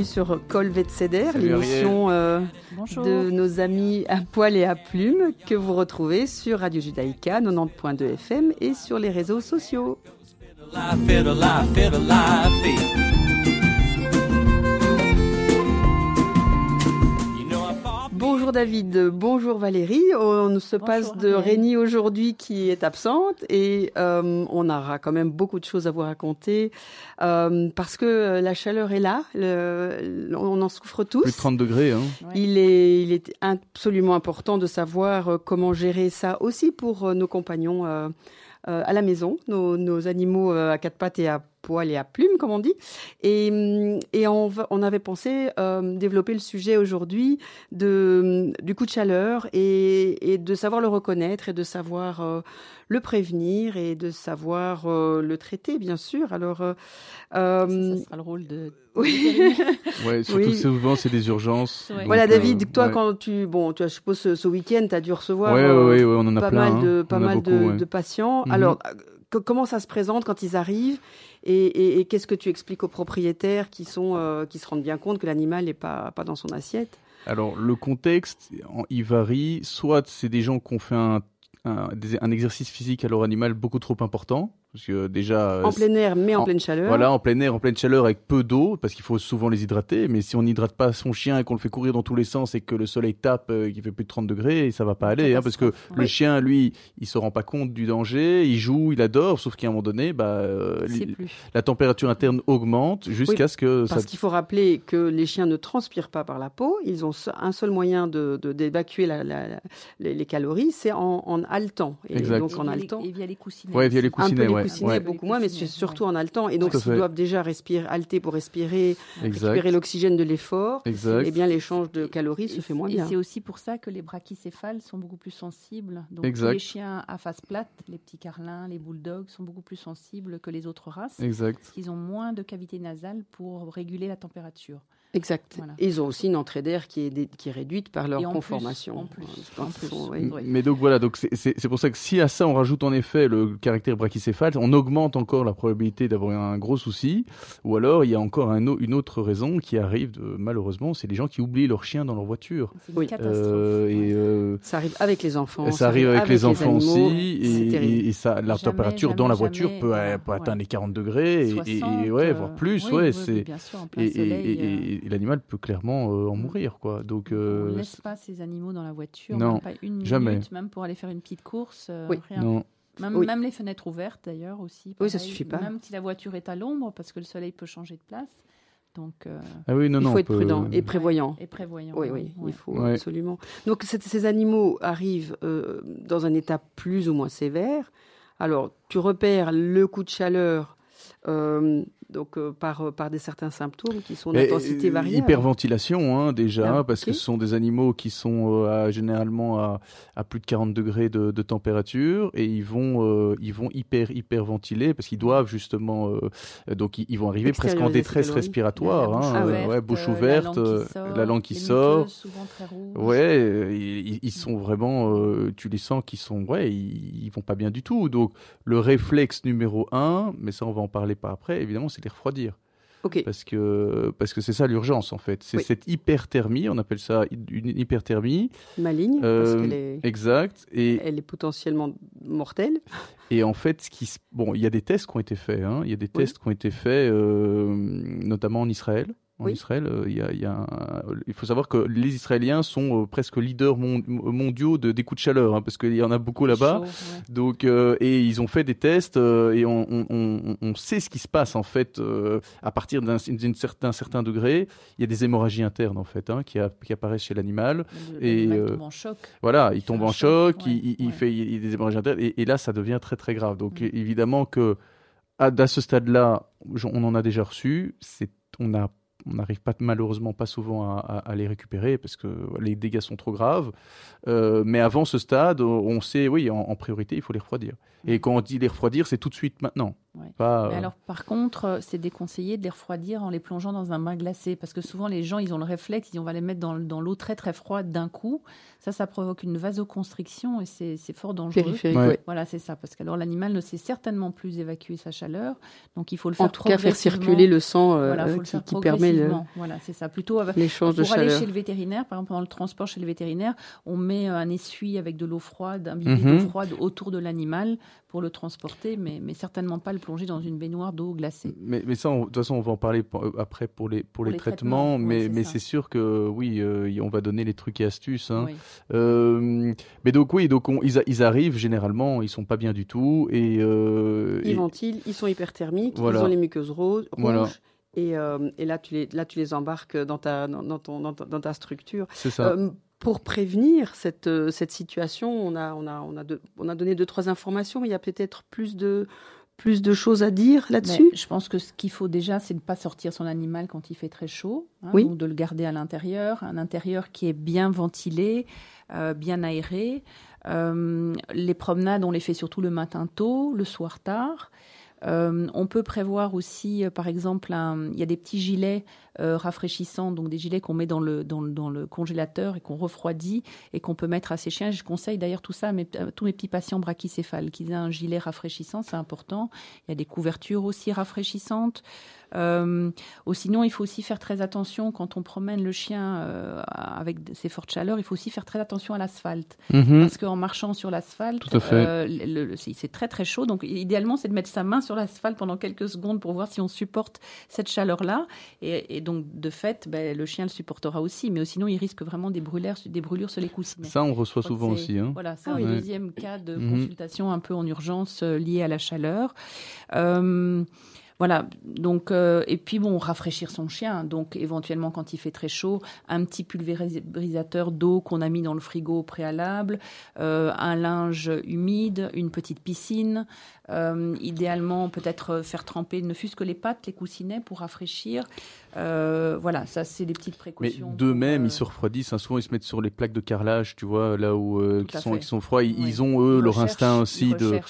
bienvenue sur Colvet Ceder, l'émission euh, de nos amis à poil et à plumes que vous retrouvez sur Radio Judaïka 90.2 FM et sur les réseaux sociaux. Bonjour David, bonjour Valérie. On se passe de Rénie aujourd'hui qui est absente et euh, on aura quand même beaucoup de choses à vous raconter euh, parce que la chaleur est là, on en souffre tous. Plus de 30 degrés. Hein. Il, est, il est absolument important de savoir euh, comment gérer ça aussi pour nos compagnons à la maison, nos, nos animaux à quatre pattes et à poil et à plumes, comme on dit. Et, mm, et on, on avait pensé euh, développer le sujet aujourd'hui de, mm, du coup de chaleur et, et, de savoir le reconnaître et de savoir euh, le prévenir et de savoir euh, le traiter, bien sûr. Alors, euh, ça, sera le rôle de. Oui. ouais, surtout oui. souvent c'est des urgences. Ouais. Voilà, David, toi, ouais. quand tu, bon, tu as, je suppose, ce, ce week-end, tu as dû recevoir ouais, on en a pas plein, mal de, hein. pas mal beaucoup, de, de, patients. Mhm. Alors, comment ça se présente quand ils arrivent et, qu'est-ce que tu expliques aux propriétaires qui, sont, euh, qui se rendent bien compte que l'animal n'est pas, pas dans son assiette? Alors, le contexte, il varie. Soit c'est des gens qui ont fait un, un, exercice physique à leur animal beaucoup trop important. Parce que déjà. En plein air, mais en, en, pleine chaleur. Voilà, en plein air, en pleine chaleur, avec peu d'eau, parce qu'il faut souvent les hydrater. Mais si on n'hydrate pas son chien et qu'on le fait courir dans tous les sens et que le soleil tape, euh, qu'il fait plus de 30 degrés, ça va pas aller. Hein, parce que oui. le chien, lui, il se rend pas compte du danger, il joue, il adore, sauf qu'à un moment donné, bah, euh, la température interne augmente jusqu'à oui, ce que. Parce ça... qu'il faut rappeler que les chiens ne transpirent pas par la peau. Ils ont un seul moyen de d'évacuer la, la, la, les, les, calories, c'est en, en haletant. Et exact. donc en et haletant. Et via les coussinets. Ouais, via les coussinets, ouais. coussinets, ouais. beaucoup moins, mais c'est surtout en haletant. Et donc, s'ils doivent déjà respirer, halter pour respirer, exact. récupérer l'oxygène de l'effort, eh bien, l'échange de calories et, se fait moins et bien. Et c'est aussi pour ça que les brachycéphales sont beaucoup plus sensibles. Donc, exact. les chiens à face plate, les petits carlins, les bulldogs, sont beaucoup plus sensibles que les autres races. Exact. Parce qu'ils ont moins de cavité nasale pour réguler la température. Exact. Voilà. Ils ont aussi une entrée d'air qui est, qui est réduite par leur en conformation. Plus, en plus, en plus. Oui. Mais donc voilà, donc c'est pour ça que si à ça on rajoute en effet le caractère brachycéphale, on augmente encore la probabilité d'avoir un gros souci. Ou alors il y a encore un, une autre raison qui arrive de, malheureusement, c'est les gens qui oublient leur chien dans leur voiture. C'est une oui. catastrophe. Euh, et euh, ça arrive avec les enfants. Ça, ça arrive avec, avec les, enfants animaux, aussi. Et, et, ça, la jamais, température jamais, dans la jamais, voiture peut, atteindre les 40 degrés et, 60, et, ouais, voire plus. oui, ouais, oui, c'est bien et, l'animal peut clairement euh, en mourir quoi. Donc euh, on laisse pas ces animaux dans la voiture, non, pas une jamais. minute, même pour aller faire une petite course, euh, oui. rien. Non. Même, oui. même, les fenêtres ouvertes d'ailleurs aussi. Pareil. Oui, ça suffit pas. Même si la voiture est à l'ombre parce que le soleil peut changer de place. Donc, euh, ah oui, non, il non, faut être peut... prudent et prévoyant. Ouais, et prévoyant. Oui, oui, ouais. il faut ouais. absolument. Donc ces animaux arrivent euh, dans un état plus ou moins sévère. Alors, tu repères le coup de chaleur euh, donc euh, par, par des certains symptômes qui sont d'intensité euh, variable. Hyperventilation hein, déjà, ah, parce okay. que ce sont des animaux qui sont euh, à, généralement à, à, plus de 40 degrés de, de température et ils vont, euh, ils vont hyper hyperventiler parce qu'ils doivent justement, euh, donc ils, ils, vont arriver presque en détresse respiratoire, bouche, hein, ouverte, ouais, bouche ouverte, la langue qui sort, sort. Très rouges. ouais, ils, ils, sont vraiment, tu les sens qu'ils sont, ouais, ils, ils vont pas bien du tout. Donc le réflexe numéro un, mais ça on va en parler par après, évidemment, c'est les refroidir. Okay. Parce que parce que c'est ça l'urgence en fait. C'est oui. cette hyperthermie, on appelle ça une hyperthermie. Maligne, euh, parce qu'elle est, exact. Et elle est potentiellement mortelle. Et en fait, ce qui bon, il y a des tests qui ont été faits. Hein. Il y a des tests qui ont été faits, euh, notamment en Israël. En oui. Israël, euh, il, y a, il, y a un... il faut savoir que les Israéliens sont euh, presque leaders mon... mondiaux de, des coups de chaleur, hein, parce qu'il y en a beaucoup là-bas. Ouais. Donc, euh, et ils ont fait des tests et on, on, on, sait ce qui se passe en fait euh, à partir d'un certain, certain degré. Il y a des hémorragies internes en fait hein, qui, a, qui, apparaissent chez l'animal. Et il tombe en choc. Voilà, il tombe en choc, choc il, il, il fait il, des hémorragies internes et, et, là ça devient très très grave. Donc mmh. évidemment que à, à ce stade-là, on en a déjà reçu. On a on n'arrive pas malheureusement pas souvent à, les récupérer parce que les dégâts sont trop graves. Euh, mais avant ce stade, on sait, oui, en, en, priorité, il faut les refroidir. Et quand on dit les refroidir, c'est tout de suite maintenant. Pas, Mais alors, par contre, c'est déconseillé de les refroidir en les plongeant dans un bain glacé, parce que souvent les gens, ils ont le réflexe, ils, on va les mettre dans, dans l'eau très très froide d'un coup. Ça, ça provoque une vasoconstriction et c'est fort dangereux. Voilà, c'est ça, parce qu'alors l'animal ne sait certainement plus évacuer sa chaleur, donc il faut le faire. En tout cas, faire circuler le sang euh, qui, permet le. Voilà, c'est ça. Plutôt l'échange de chaleur. Pour aller chez le vétérinaire, par exemple, pendant le transport chez le vétérinaire, on met un essuie avec de l'eau froide, un billet d'eau mhm. froide autour de l'animal pour le transporter, mais, mais certainement pas le plonger dans une baignoire d'eau glacée. Mais, mais ça, de toute façon, on va en parler euh, après pour les, pour, les, traitements, mais, mais c'est sûr que oui, euh, on va donner les trucs et astuces. Hein. Euh, mais donc oui, donc ils, ils, arrivent généralement, ils sont pas bien du tout et ils ventilent, ils sont hyperthermiques, ils ont les muqueuses roses, rouges. Et, et, là, tu les, là, tu les embarques dans ta, dans, ton, dans, ta, structure. C'est ça pour prévenir cette, cette situation, on a, on, a, on, a on a donné deux, trois informations, mais il y a peut-être plus de, plus de choses à dire là-dessus? Je pense que ce qu'il faut déjà, c'est de ne pas sortir son animal quand il fait très chaud, hein, donc de le garder à l'intérieur, un intérieur qui est bien ventilé, euh, bien aéré. Euh, les promenades, on les fait surtout le matin tôt, le soir tard. Euh, on peut prévoir aussi, euh, par exemple, il y a des petits gilets euh, rafraîchissants, donc des gilets qu'on met dans le, dans, le congélateur et qu'on refroidit et qu'on peut mettre à ses chiens. Je conseille d'ailleurs tout ça à, tous mes petits patients brachycéphales, qu'ils aient un gilet rafraîchissant, c'est important. Il y a des couvertures aussi rafraîchissantes. Euh, ou sinon, il faut aussi faire très attention quand on promène le chien euh, avec ces fortes chaleurs. Il faut aussi faire très attention à l'asphalte, mhm. parce qu'en marchant sur l'asphalte, euh, c'est très très chaud. Donc, idéalement, c'est de mettre sa main sur l'asphalte pendant quelques secondes pour voir si on supporte cette chaleur-là. Et, donc, de fait, ben, le chien le supportera aussi. Mais sinon, il risque vraiment des brûlures, des brûlures sur les coussinets. Ça, on reçoit souvent aussi. Hein. Voilà, c'est un deuxième cas de mhm. consultation un peu en urgence lié à la chaleur. Euh, voilà, donc euh, et puis bon, rafraîchir son chien. Donc éventuellement quand il fait très chaud, un petit pulvérisateur d'eau qu'on a mis dans le frigo préalable, euh, un linge humide, une petite piscine, euh, idéalement, peut-être faire tremper ne fût-ce que les pattes, les coussinets pour rafraîchir. Euh, voilà, ça c'est des petites précautions. Mais d'eux-mêmes, ils euh, se refroidissent. Hein. souvent, ils se mettent sur les plaques de carrelage, tu vois, là où qui sont qui sont froids. Ils ont eux leur instinct aussi de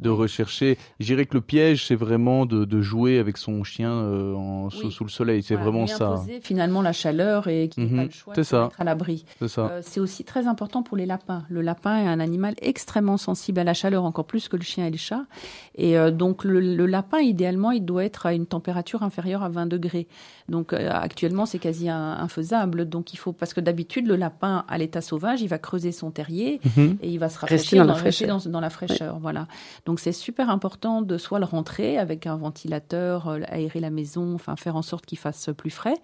de rechercher. Je dirais que le piège, c'est vraiment de, de, jouer avec son chien en, sous, le soleil. C'est vraiment ça. Finalement, la chaleur et qui mmh, pas le choix ça. à l'abri. C'est ça. c'est aussi très important pour les lapins. Le lapin est un animal extrêmement sensible à la chaleur, encore plus que le chien et le chat. Et euh, donc le, lapin, idéalement, il doit être à une température inférieure à 20 degrés. Donc euh, actuellement, c'est quasi infaisable. Donc il faut parce que d'habitude, le lapin à l'état sauvage, il va creuser son terrier mhm. et il va se rafraîchir dans, la fraîcheur. Dans, la fraîcheur. Voilà. Donc c'est super important de soit le rentrer avec un ventilateur, euh, aérer la maison, enfin faire en sorte qu'il fasse plus frais,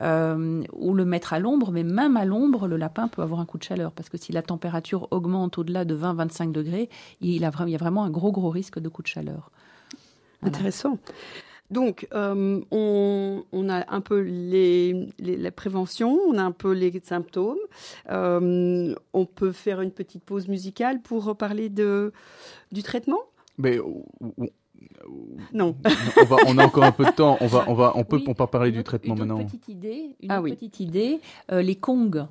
ou le mettre à l'ombre. Mais même à l'ombre, le lapin peut avoir un coup de chaleur parce que si la température augmente au-delà de 20-25 degrés, il, a, il y a vraiment un gros gros risque de coup de chaleur. Intéressant. Donc, euh, on, a un peu les, la prévention, on a un peu les symptômes. Euh, on peut faire une petite pause musicale pour parler de, du traitement? Mais, non. On, a encore un peu de temps. On va, on va, on peut, pas parler du traitement une maintenant. Petite idée, une ah petite idée. Euh, les kongs.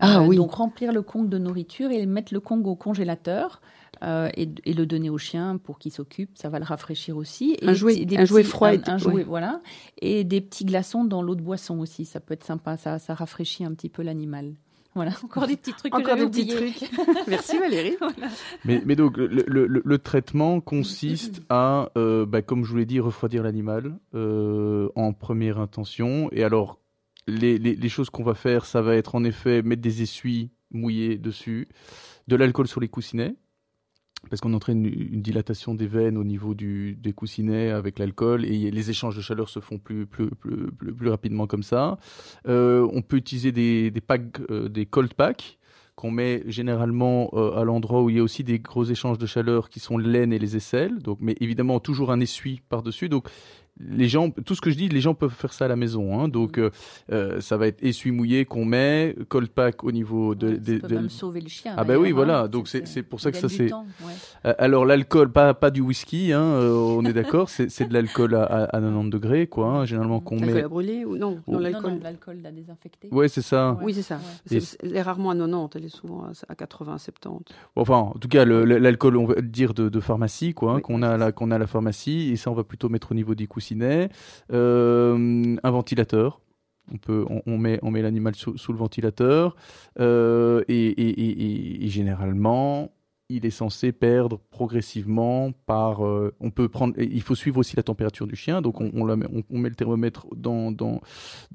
Ah oui. Donc remplir le kong de nourriture et mettre le kong au congélateur. Euh, et, le donner au chien pour qu'il s'occupe, ça va le rafraîchir aussi. Et un jouet, un jouet froid. Un, jouet, voilà. Et des petits glaçons dans l'eau de boisson aussi, ça peut être sympa, ça, ça rafraîchit un petit peu l'animal. Voilà, encore des petits trucs. encore des petits trucs. Merci Valérie. mais, mais, donc le, le, le, traitement consiste à, euh, bah, comme je vous l'ai dit, refroidir l'animal euh, en première intention. Et alors les, les, les choses qu'on va faire, ça va être en effet mettre des essuies mouillés dessus, de l'alcool sur les coussinets parce qu'on entraîne une, dilatation des veines au niveau des coussinets avec l'alcool et les échanges de chaleur se font plus, plus, plus, plus, rapidement comme ça. Euh, on peut utiliser des, des packs, euh, cold packs qu'on met généralement euh, à l'endroit où il y a aussi des gros échanges de chaleur qui sont l'aine et les aisselles. Donc, mais évidemment toujours un essuie par-dessus. Les gens, tout ce que je dis, les gens peuvent faire ça à la maison. Hein, donc, euh, euh, ça va être essuie-mouillé qu'on met, cold pack au niveau de. de, ça peut même sauver le chien. Ah ben oui, voilà. Hein. Donc c'est pour ça que ça c'est. Euh, alors l'alcool, pas pas du whisky, hein, on est d'accord. c'est de l'alcool à, à, 90 degrés, quoi. Hein, généralement qu'on met. L'alcool à brûler ou non? Non, l'alcool. L'alcool à désinfecter. Ouais, c'est ça. Oui, c'est ça. Elle est rarement à 90, elle est souvent à 80, 70. enfin, en tout cas, l'alcool, on va dire de, de pharmacie, quoi, qu'on a qu'on a à la pharmacie, et ça, on va plutôt mettre au niveau des coussinets. Euh, un ventilateur. On, peut, on, met, on met l'animal sous, le ventilateur euh, et, généralement, il est censé perdre progressivement par. Euh, on peut prendre. Il faut suivre aussi la température du chien, donc on, on, on met le thermomètre dans, dans,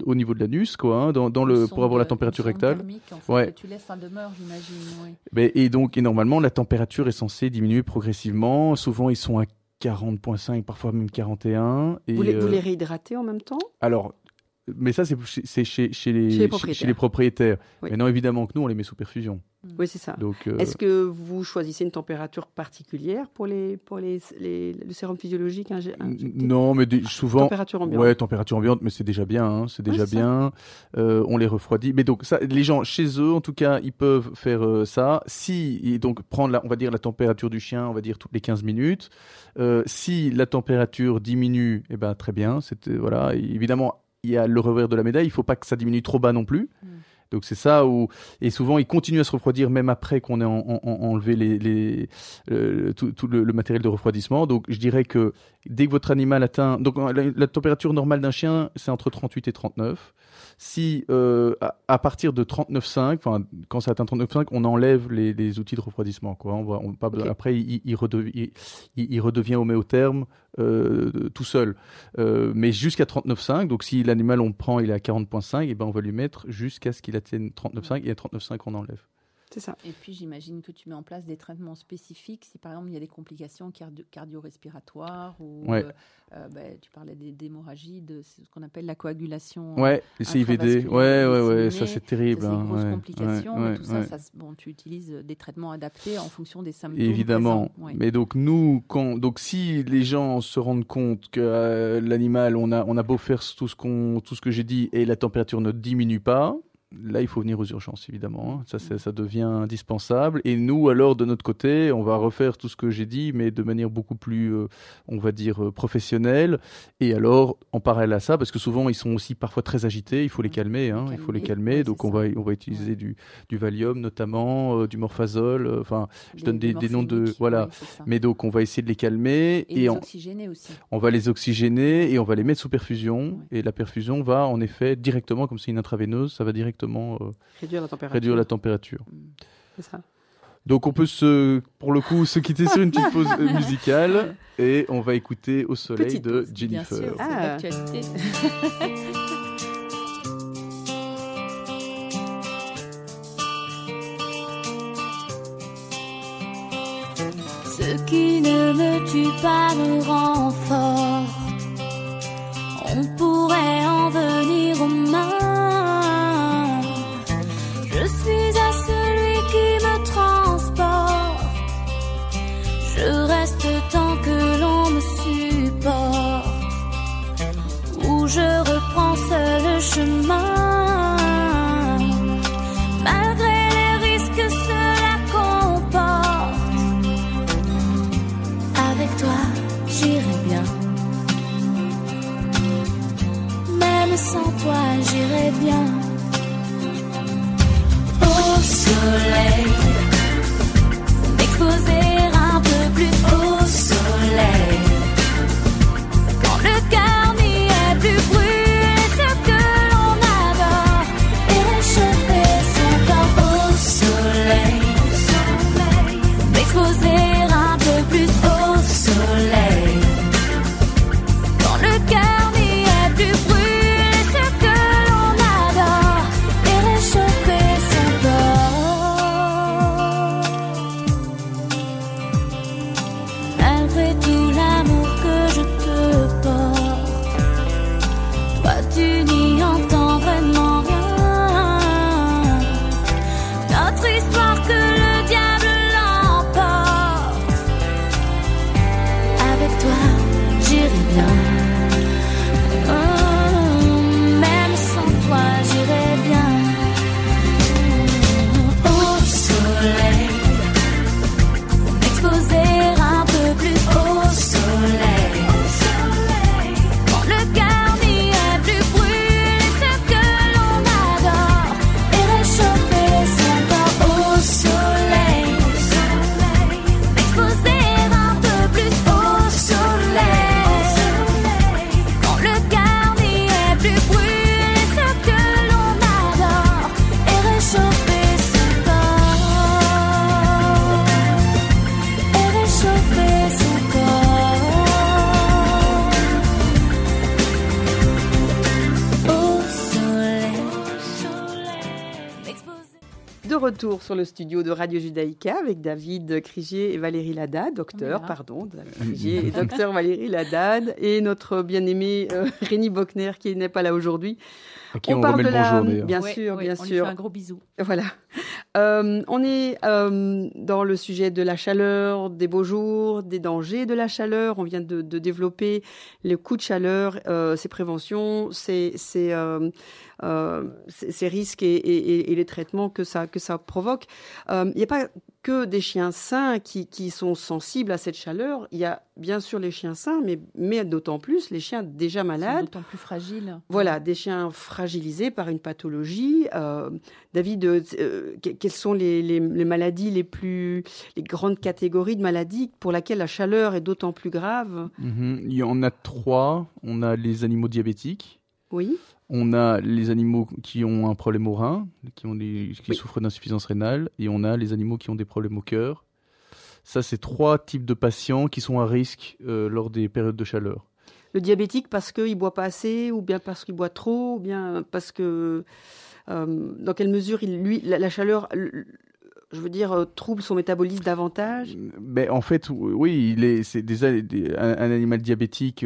au niveau de l'anus, quoi, hein, dans, dans le pour avoir la température rectale. ouais. tu laisses en demeure, j'imagine. Mais, et donc, et normalement, la température est censée diminuer progressivement. Souvent, ils sont à 40.5, parfois même 41. Et, vous, les, vous les réhydratez en même temps? Alors, mais ça, c'est chez, chez, chez, les, chez, les propriétaires. Mais non, évidemment que nous, on les met sous perfusion. Mm. Oui, c'est ça. Euh, Est-ce que vous choisissez une température particulière pour, les, pour les, le sérum physiologique Non, mais souvent. Température ambiante. Ouais, température ambiante, mais c'est déjà bien. Hein, c'est déjà bien. Euh, on les refroidit. Mais donc, ça, les gens, chez eux, en tout cas, ils peuvent faire euh, ça. Si, et donc, prendre, la, on va dire, la température du chien, on va dire, toutes les 15 minutes. si la température diminue, eh ben, très bien. Voilà. évidemment, il y a le revers de la médaille. Il ne faut pas que ça diminue trop bas non plus. Donc c'est ça où et souvent il continue à se refroidir même après qu'on ait enlevé les, tout, le, matériel de refroidissement. Donc je dirais que dès que votre animal atteint donc la température normale d'un chien c'est entre 38 et 39 si euh, à, partir de 39,5, enfin quand ça atteint 39,5, on enlève les, outils de refroidissement. Quoi. On va, on, pas, Après, il, il, redevient, il, redevient homéotherme euh, tout seul. Euh, mais jusqu'à 39,5, donc si l'animal on prend, il est à 40,5, et ben on va lui mettre jusqu'à ce qu'il atteigne 39,5 et à 39,5 on enlève. Et puis j'imagine que tu mets en place des traitements spécifiques si par exemple il y a des complications cardio-respiratoires ou euh, euh, bah, tu parlais d'hémorragie, de ce qu'on appelle la coagulation. Ouais, les CIVD, ouais, ouais, ouais, ça c'est terrible. C'est hein, grosses complications, mais tout ça, bon, tu utilises des traitements adaptés en fonction des symptômes. Évidemment. Mais donc nous, quand, donc si les gens se rendent compte que euh, l'animal, on a, on a beau faire tout ce qu'on, tout ce que j'ai dit et la température ne diminue pas, là, il faut venir aux urgences, évidemment. Hein. Ça, ça devient indispensable. Et nous, alors, de notre côté, on va refaire tout ce que j'ai dit, mais de manière beaucoup plus, euh, on va dire, euh, professionnelle. Et alors, en parallèle à ça, parce que souvent, ils sont aussi parfois très agités, il faut les calmer. Hein. il faut les calmer. donc, on va, on va utiliser du, du Valium, notamment, euh, du Morphazole. Enfin, je donne des, noms de. Voilà. mais donc, on va essayer de les calmer. Et, les oxygéner aussi. On va les oxygéner et on va les mettre sous perfusion. Et la perfusion va, en effet, directement, comme c'est une intraveineuse, ça va directement euh, réduire la température. Réduire la température. Mm. C'est ça. Donc on peut se, pour le coup, se quitter sur une petite pause musicale et on va écouter Au soleil de Jennifer. Bien sûr, ah. Ce qui ne me tue pas me retour sur le studio de Radio Judaïka avec David Crigier et Valérie Ladad, docteur, pardon, David Crigier et docteur Valérie Ladad, et notre bien-aimé euh, Rémi Bockner qui n'est pas là aujourd'hui. on, parle de la... Bien sûr, bien on sûr. Lui fait un gros bisou. Voilà. Euh, on est euh, dans le sujet de la chaleur, des beaux jours, des dangers de la chaleur. On vient de, développer les coups de chaleur, euh, ses préventions, ses, risques et, les traitements que ça, que ça provoque. Il n'y a pas que des chiens sains qui, qui, sont sensibles à cette chaleur. Il y a bien sûr les chiens sains, mais, mais d'autant plus les chiens déjà malades. D'autant plus fragiles. Voilà, des chiens fragilisés par une pathologie. Euh, David, euh, quelles sont les, les, maladies les plus, les grandes catégories de maladies pour lesquelles la chaleur est d'autant plus grave? Mhm. Il y en a trois. On a les animaux diabétiques. Oui. On a les animaux qui ont un problème au rein, qui, ont des, qui souffrent d'insuffisance rénale, et on a les animaux qui ont des problèmes au cœur. Ça, c'est trois types de patients qui sont à risque euh, lors des périodes de chaleur. Le diabétique parce qu'il boit pas assez, ou bien parce qu'il boit trop, ou bien parce que euh, dans quelle mesure il, lui la, chaleur je veux dire, euh, trouble son métabolisme davantage? Mais en fait, oui, il est, c'est des, un, animal diabétique.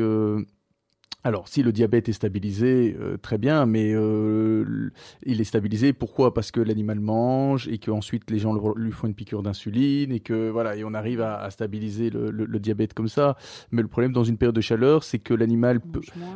Alors, si le diabète est stabilisé, euh, très bien, mais euh, il est stabilisé. Pourquoi? Parce que l'animal mange et qu'ensuite les gens lui font une piqûre d'insuline et que voilà, et on arrive à, stabiliser le, diabète comme ça. Mais le problème dans une période de chaleur, c'est que l'animal,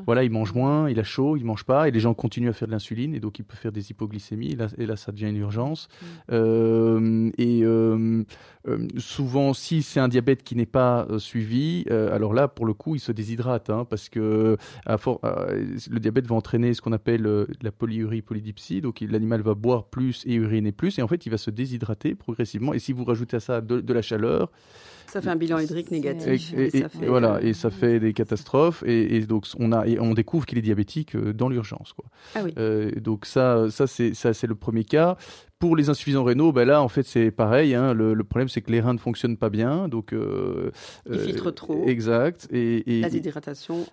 voilà, il mange moins, il a chaud, il mange pas, et les gens continuent à faire de l'insuline et donc il peut faire des hypoglycémies. Et là, ça devient une urgence. Mm. Euh, et souvent, si c'est un diabète qui n'est pas suivi, alors là, pour le coup, il se déshydrate, hein, parce que le diabète va entraîner ce qu'on appelle euh, la polyurie polydipsie. Donc l'animal va boire plus et uriner plus, et en fait il va se déshydrater progressivement. Et si vous rajoutez à ça de, la chaleur, ça fait un bilan hydrique négatif. Et, ça fait... voilà, et ça fait des catastrophes. Et, donc on a, on découvre qu'il est diabétique euh, dans l'urgence. Ah oui. Euh, donc ça, ça c'est ça c'est le premier cas. Pour les insuffisants rénaux, ben là en fait c'est pareil. Hein. le, problème c'est que les reins ne fonctionnent pas bien, donc euh, ils filtrent trop. Exact. Et, la déshydratation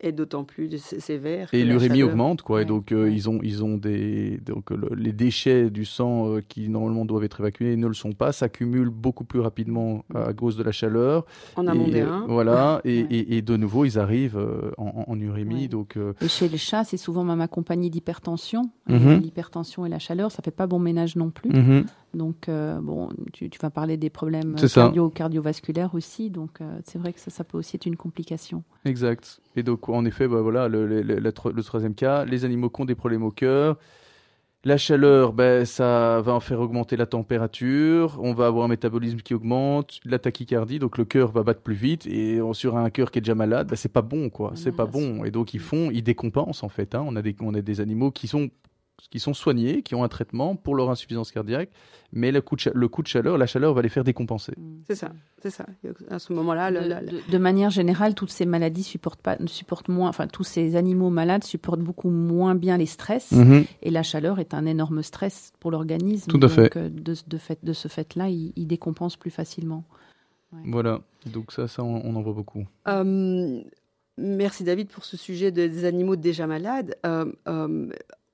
est d'autant plus sévère. Et l'urémie augmente, quoi. Et donc, euh, ils ont, ils ont des, donc les déchets du sang euh, qui normalement doivent être évacués ne le sont pas, s'accumulent beaucoup plus rapidement à cause de la chaleur. En amont des reins. Voilà. Et, et, de nouveau, ils arrivent euh, en, en, urémie. Donc. Et chez les chats, c'est souvent même accompagné d'hypertension. Mhm. L'hypertension et la chaleur, ça fait pas bon ménage non plus. Mhm. Donc, bon, tu, tu, vas parler des problèmes cardio, cardiovasculaires aussi. Donc, c'est vrai que ça, ça peut aussi être une complication. Exact. Et donc, en effet, bah, voilà, le, le, troisième cas, les animaux qui ont des problèmes au cœur. La chaleur, ben, ça va en faire augmenter la température, on va avoir un métabolisme qui augmente, la tachycardie, donc le cœur va battre plus vite, et sur un cœur qui est déjà malade, ben, c'est pas bon, quoi, c'est pas bon. Et donc ils font, ils décompensent en fait. Hein. On, a des, on a des animaux qui sont qui sont soignés, qui ont un traitement pour leur insuffisance cardiaque, mais le coup de, le coup de chaleur, la chaleur va les faire décompenser. C'est ça, c'est ça. À ce moment-là, de, manière générale, toutes ces maladies supportent pas, supportent moins, enfin tous ces animaux malades supportent beaucoup moins bien les stress, mhm. et la chaleur est un énorme stress pour l'organisme. Tout à fait. Euh, de, de, fait, de ce fait-là, il, il, décompense plus facilement. Voilà. Donc ça, ça, on, en voit beaucoup. Euh, merci David pour ce sujet des animaux déjà malades. Euh,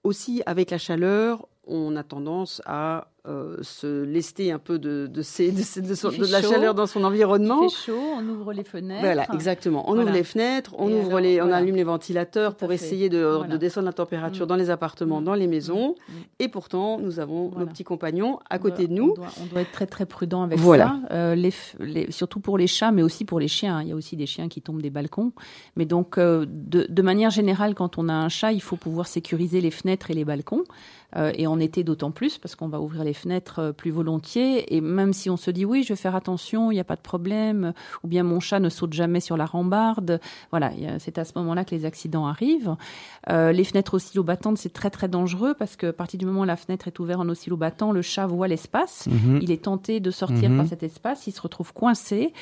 aussi, avec la chaleur, on a tendance à euh, se lester un peu de, de, de, de, la chaleur dans son environnement. Il fait chaud, on ouvre les fenêtres. Voilà, exactement. On ouvre les fenêtres, on, ouvre les, on allume les ventilateurs pour essayer de, descendre la température mm. dans les appartements, mm. dans les maisons. Mm. Et pourtant, nous avons nos petits compagnons à côté de nous. On doit, être très très prudent avec ça. Euh, les, surtout pour les chats, mais aussi pour les chiens. Il y a aussi des chiens qui tombent des balcons. Mais donc, euh, de, manière générale, quand on a un chat, il faut pouvoir sécuriser les fenêtres et les balcons. et en été d'autant plus, parce qu'on va ouvrir les fenêtres euh, plus volontiers. Et même si on se dit oui, je vais faire attention, il n'y a pas de problème, ou bien mon chat ne saute jamais sur la rambarde, voilà, c'est à ce moment-là que les accidents arrivent. Euh, les fenêtres oscillo-battantes, c'est très très dangereux parce que à partir du moment où la fenêtre est ouverte en oscillo-battant, le chat voit l'espace, mhm. il est tenté de sortir mhm. par cet espace, il se retrouve coincé.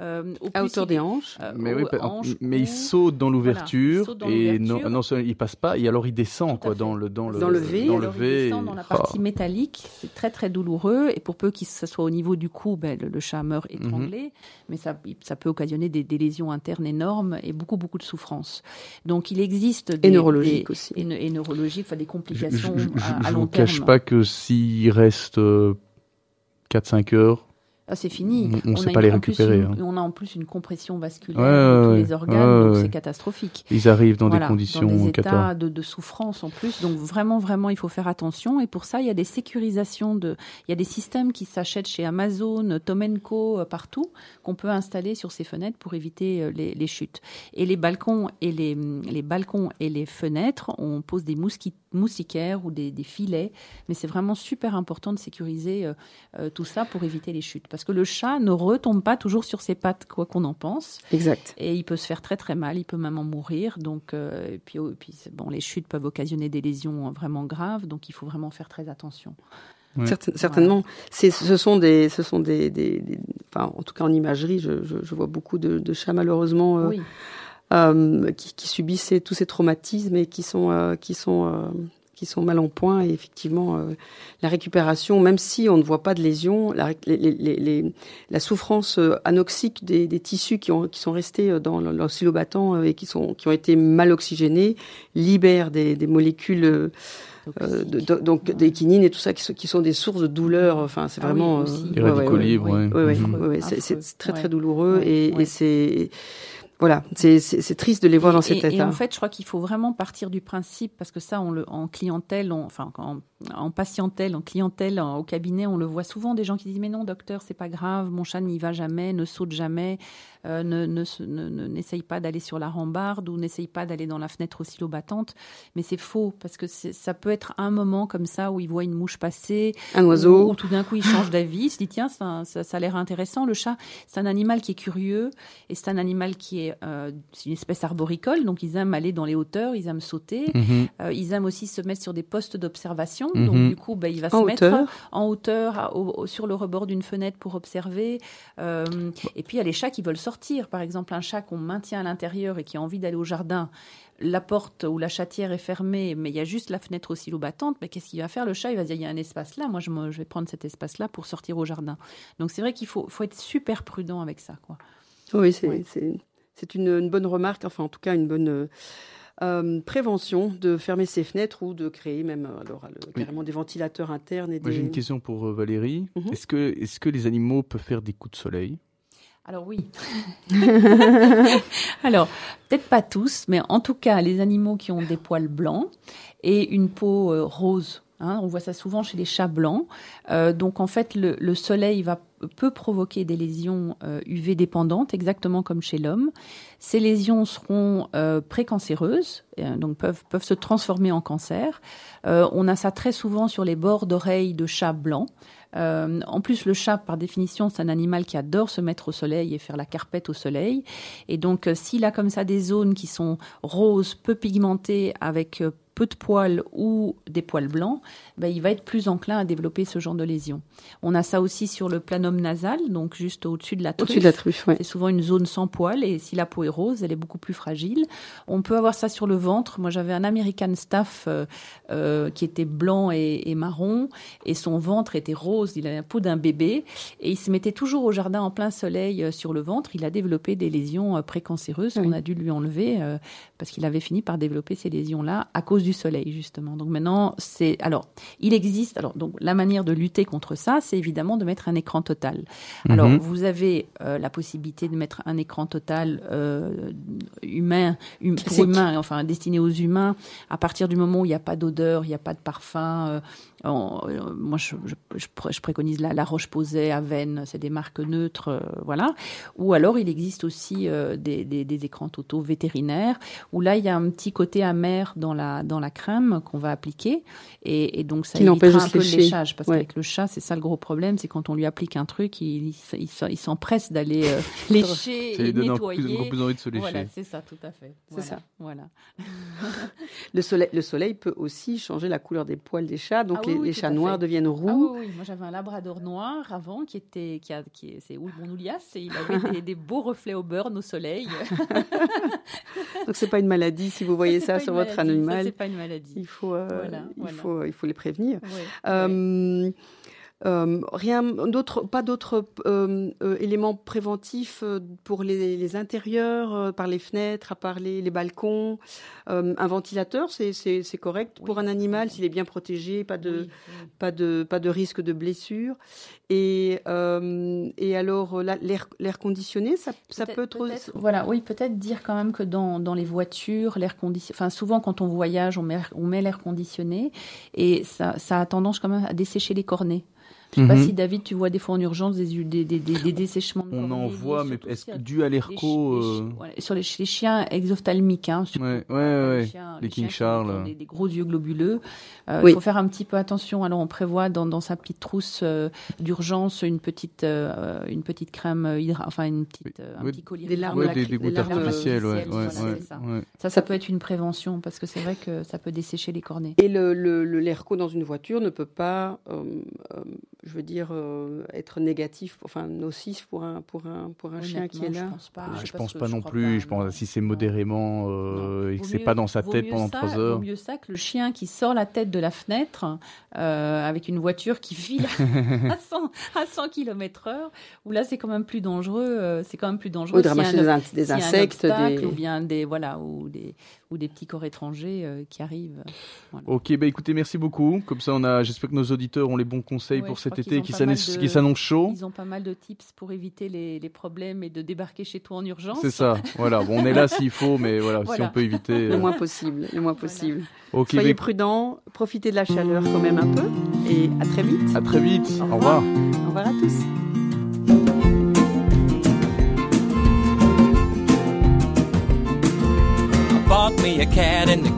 Euh, à hauteur des hanches. mais, oui, mais il saute dans l'ouverture et non, non, il passe pas, et alors il descend quoi, dans le, dans le, dans le V, dans, le v. dans la partie métallique, c'est très très douloureux et pour peu qu'il ce soit au niveau du cou, ben, le, chat meurt étranglé, mhm. mais ça, ça peut occasionner des, lésions internes énormes et beaucoup beaucoup de souffrance. Donc il existe des, et neurologiques aussi et, et neurologiques, enfin, des complications je, à, à long terme. Je ne cache pas que s'il reste 4-5 heures ah, c'est fini. On ne sait pas les récupérer. Hein. On a en plus une compression vasculaire de tous les organes, donc c'est catastrophique. Ils arrivent dans des conditions dans des états de, de, souffrance en plus. Donc vraiment, vraiment, il faut faire attention. Et pour ça, il y a des sécurisations de, il y a des systèmes qui s'achètent chez Amazon, Tomenko, euh, partout, qu'on peut installer sur ces fenêtres pour éviter euh, les, les chutes. Et les balcons et les, les balcons et les fenêtres, on pose des moustiquaires ou des, des filets. Mais c'est vraiment super important de sécuriser euh, tout ça pour éviter les chutes parce que le chat ne retombe pas toujours sur ses pattes, quoi qu'on en pense. Exact. Et il peut se faire très très mal, il peut même en mourir. Donc, euh, et puis, oh, puis bon, les chutes peuvent occasionner des lésions vraiment graves, donc il faut vraiment faire très attention. certainement. C'est, ce sont des, ce sont des, des, enfin, en tout cas en imagerie, je, je, vois beaucoup de, de chats malheureusement euh, euh, qui, qui, subissent tous ces traumatismes et qui sont, euh, qui sont euh, qui sont mal en point. Et effectivement, euh, la récupération, même si on ne voit pas de lésions, la, les, la souffrance euh, anoxique des, des, tissus qui, ont, qui sont restés euh, dans l'oscillobattant et qui, sont, qui ont été mal oxygénés libèrent des, des molécules. Euh, de, donc des quinines et tout ça qui sont, qui sont des sources de douleur. Enfin, c'est ah vraiment oui, des radicaux libres. c'est très très douloureux et, et c'est voilà, c'est triste de les voir dans cet état. Et en fait, je crois qu'il faut vraiment partir du principe, parce que ça, on le, en clientèle, enfin, en, en, patientèle, en clientèle, au cabinet, on le voit souvent des gens qui disent mais non, docteur, c'est pas grave, mon chat n'y va jamais, ne saute jamais, euh, ne n'essaye pas d'aller sur la rambarde ou n'essaye pas d'aller dans la fenêtre oscillo-battante. Mais c'est faux, parce que ça peut être un moment comme ça où il voit une mouche passer, un oiseau, ou, tout d'un coup il change d'avis, il se dit tiens, ça, ça, ça a l'air intéressant. Le chat, c'est un animal qui est curieux et c'est un animal qui est euh, c'est une espèce arboricole, donc ils aiment aller dans les hauteurs, ils aiment sauter, mhm. euh, ils aiment aussi se mettre sur des postes d'observation. Mhm. Donc du coup, bah, il va se mettre en hauteur, sur le rebord d'une fenêtre pour observer. Euh, et puis il y a les chats qui veulent sortir. Par exemple, un chat qu'on maintient à l'intérieur et qui a envie d'aller au jardin, la porte ou la chatière est fermée, mais il y a juste la fenêtre oscillo-battante, mais qu'est-ce qu'il va faire le chat? Il va dire il y a un espace là, moi je, vais prendre cet espace-là pour sortir au jardin. Donc c'est vrai qu'il faut, faut, être super prudent avec ça. Quoi. Oui, c'est c'est une, bonne remarque, enfin en tout cas une bonne euh, euh, prévention de fermer ses fenêtres ou de créer même euh, alors, carrément des ventilateurs internes. Et J'ai une question pour Valérie. Mhm. Est-ce que, est que les animaux peuvent faire des coups de soleil? Alors oui. Alors, peut-être pas tous, mais en tout cas, les animaux qui ont des poils blancs et une peau rose Hein, on voit ça souvent chez les chats blancs. Euh, donc en fait, le, soleil va, peut provoquer des lésions UV euh, dépendantes, exactement comme chez l'homme. Ces lésions seront euh, précancéreuses, donc peuvent se transformer en cancer. on a ça très souvent sur les bords d'oreilles de chats blancs. En plus, le chat, par définition, c'est un animal qui adore se mettre au soleil et faire la carpette au soleil. Et donc, s'il a comme ça des zones qui sont roses, peu pigmentées, avec peu de poils ou des poils blancs, ben, il va être plus enclin à développer ce genre de lésions. On a ça aussi sur le planum nasal, donc juste au-dessus de la truffe. Au-dessus de la truffe, C'est souvent une zone sans poils et si la peau est rose, elle est beaucoup plus fragile. On peut avoir ça sur le ventre. Moi, j'avais un American Staff euh, euh, qui était blanc et, et, marron et son ventre était rose. Il avait la peau d'un bébé et il se mettait toujours au jardin en plein soleil euh, sur le ventre. Il a développé des lésions précancéreuses qu'on a dû lui enlever parce qu'il avait fini par développer ces lésions-là à cause du soleil justement. Donc maintenant, c'est alors il existe alors donc la manière de lutter contre ça, c'est évidemment de mettre un écran total. Alors mhm. vous avez euh, la possibilité de mettre un écran total euh, humain, hum, pour humain, enfin destiné aux humains à partir du moment où il n'y a pas d'odeur, il n'y a pas de parfum. Euh, moi, je, je, préconise la, la Roche-Posay, Aven, c'est des marques neutres, voilà. Ou alors, il existe aussi des, des, des, écrans totaux vétérinaires, où là, il y a un petit côté amer dans la, dans la crème qu'on va appliquer. Et, et donc, ça évitera un peu le léchage. Parce qu'avec le chat, c'est ça le gros problème, c'est quand on lui applique un truc, il, il, il s'empresse d'aller lécher et nettoyer. Plus, plus envie de se lécher. Voilà, c'est ça, tout à fait. C'est ça. Voilà. le, soleil, le soleil peut aussi changer la couleur des poils des chats. Donc, ah les, chats noirs deviennent ah roux. oui, moi j'avais un labrador noir avant qui était, qui a, qui c'est Oulbonoulias et il avait des, beaux reflets au burn au soleil. Donc c'est pas une maladie si vous voyez ça, sur votre animal. Pas une maladie. Il faut, il faut, il faut les prévenir. Euh, rien d'autre, pas d'autres euh, euh, éléments préventifs pour les, les intérieurs, par les fenêtres, à part les, les balcons. un ventilateur, c'est, correct pour un animal s'il est bien protégé, pas de, pas de, pas de risque de blessure. Et, et alors l'air, l'air conditionné, ça, ça peut trop. Voilà, oui, peut-être dire quand même que dans, dans les voitures, l'air conditionné, enfin souvent quand on voyage, on met, on met l'air conditionné et ça, ça a tendance quand même à dessécher les cornets. Je ne sais pas mhm. si David, tu vois des fois en urgence des, des, des, des dessèchements de On en voit, mais est-ce que dû à l'ERCO euh... Sur les, les, chiens exophthalmiques, hein, sur, ouais, ouais, ouais, les, chiens, les, King Charles. Des, gros yeux globuleux. Euh, Il faut faire un petit peu attention. Alors on prévoit dans, dans sa petite trousse euh, d'urgence une petite euh, une petite crème hydra... enfin une petite un petit collier des larmes, des, des, gouttes artificielles. Ouais, ça. ça. ça, peut être une prévention parce que c'est vrai que ça peut dessécher les cornets. Et le l'ERCO dans une voiture ne peut pas je veux dire, euh, être négatif, enfin nocif pour un, pour un, pour un chien qui est là Je pense pas, je pense pas non plus. je pense si c'est modérément euh, et que c'est pas dans sa tête pendant trois heures. Vaut mieux ça que le chien qui sort la tête de la fenêtre euh, avec une voiture qui file à 100, à 100 km/h. Où là, c'est quand même plus dangereux. c'est quand même plus dangereux. Ou de ramasser des, insectes, des... ou bien des voilà ou des ou des petits corps étrangers qui arrivent. Ok, bah écoutez, merci beaucoup. Comme ça, on a. J'espère que nos auditeurs ont les bons conseils pour cet été qui s'annonce chaud. Ils ont pas mal de tips pour éviter les, problèmes et de débarquer chez toi en urgence. C'est ça, voilà. Bon, on est là s'il faut, mais voilà, si on peut éviter. Le euh. moins possible, le moins possible. Soyez prudents, profitez de la chaleur quand même un peu, et à très vite. À très vite. Au revoir. Au revoir à tous. bought me a cat in the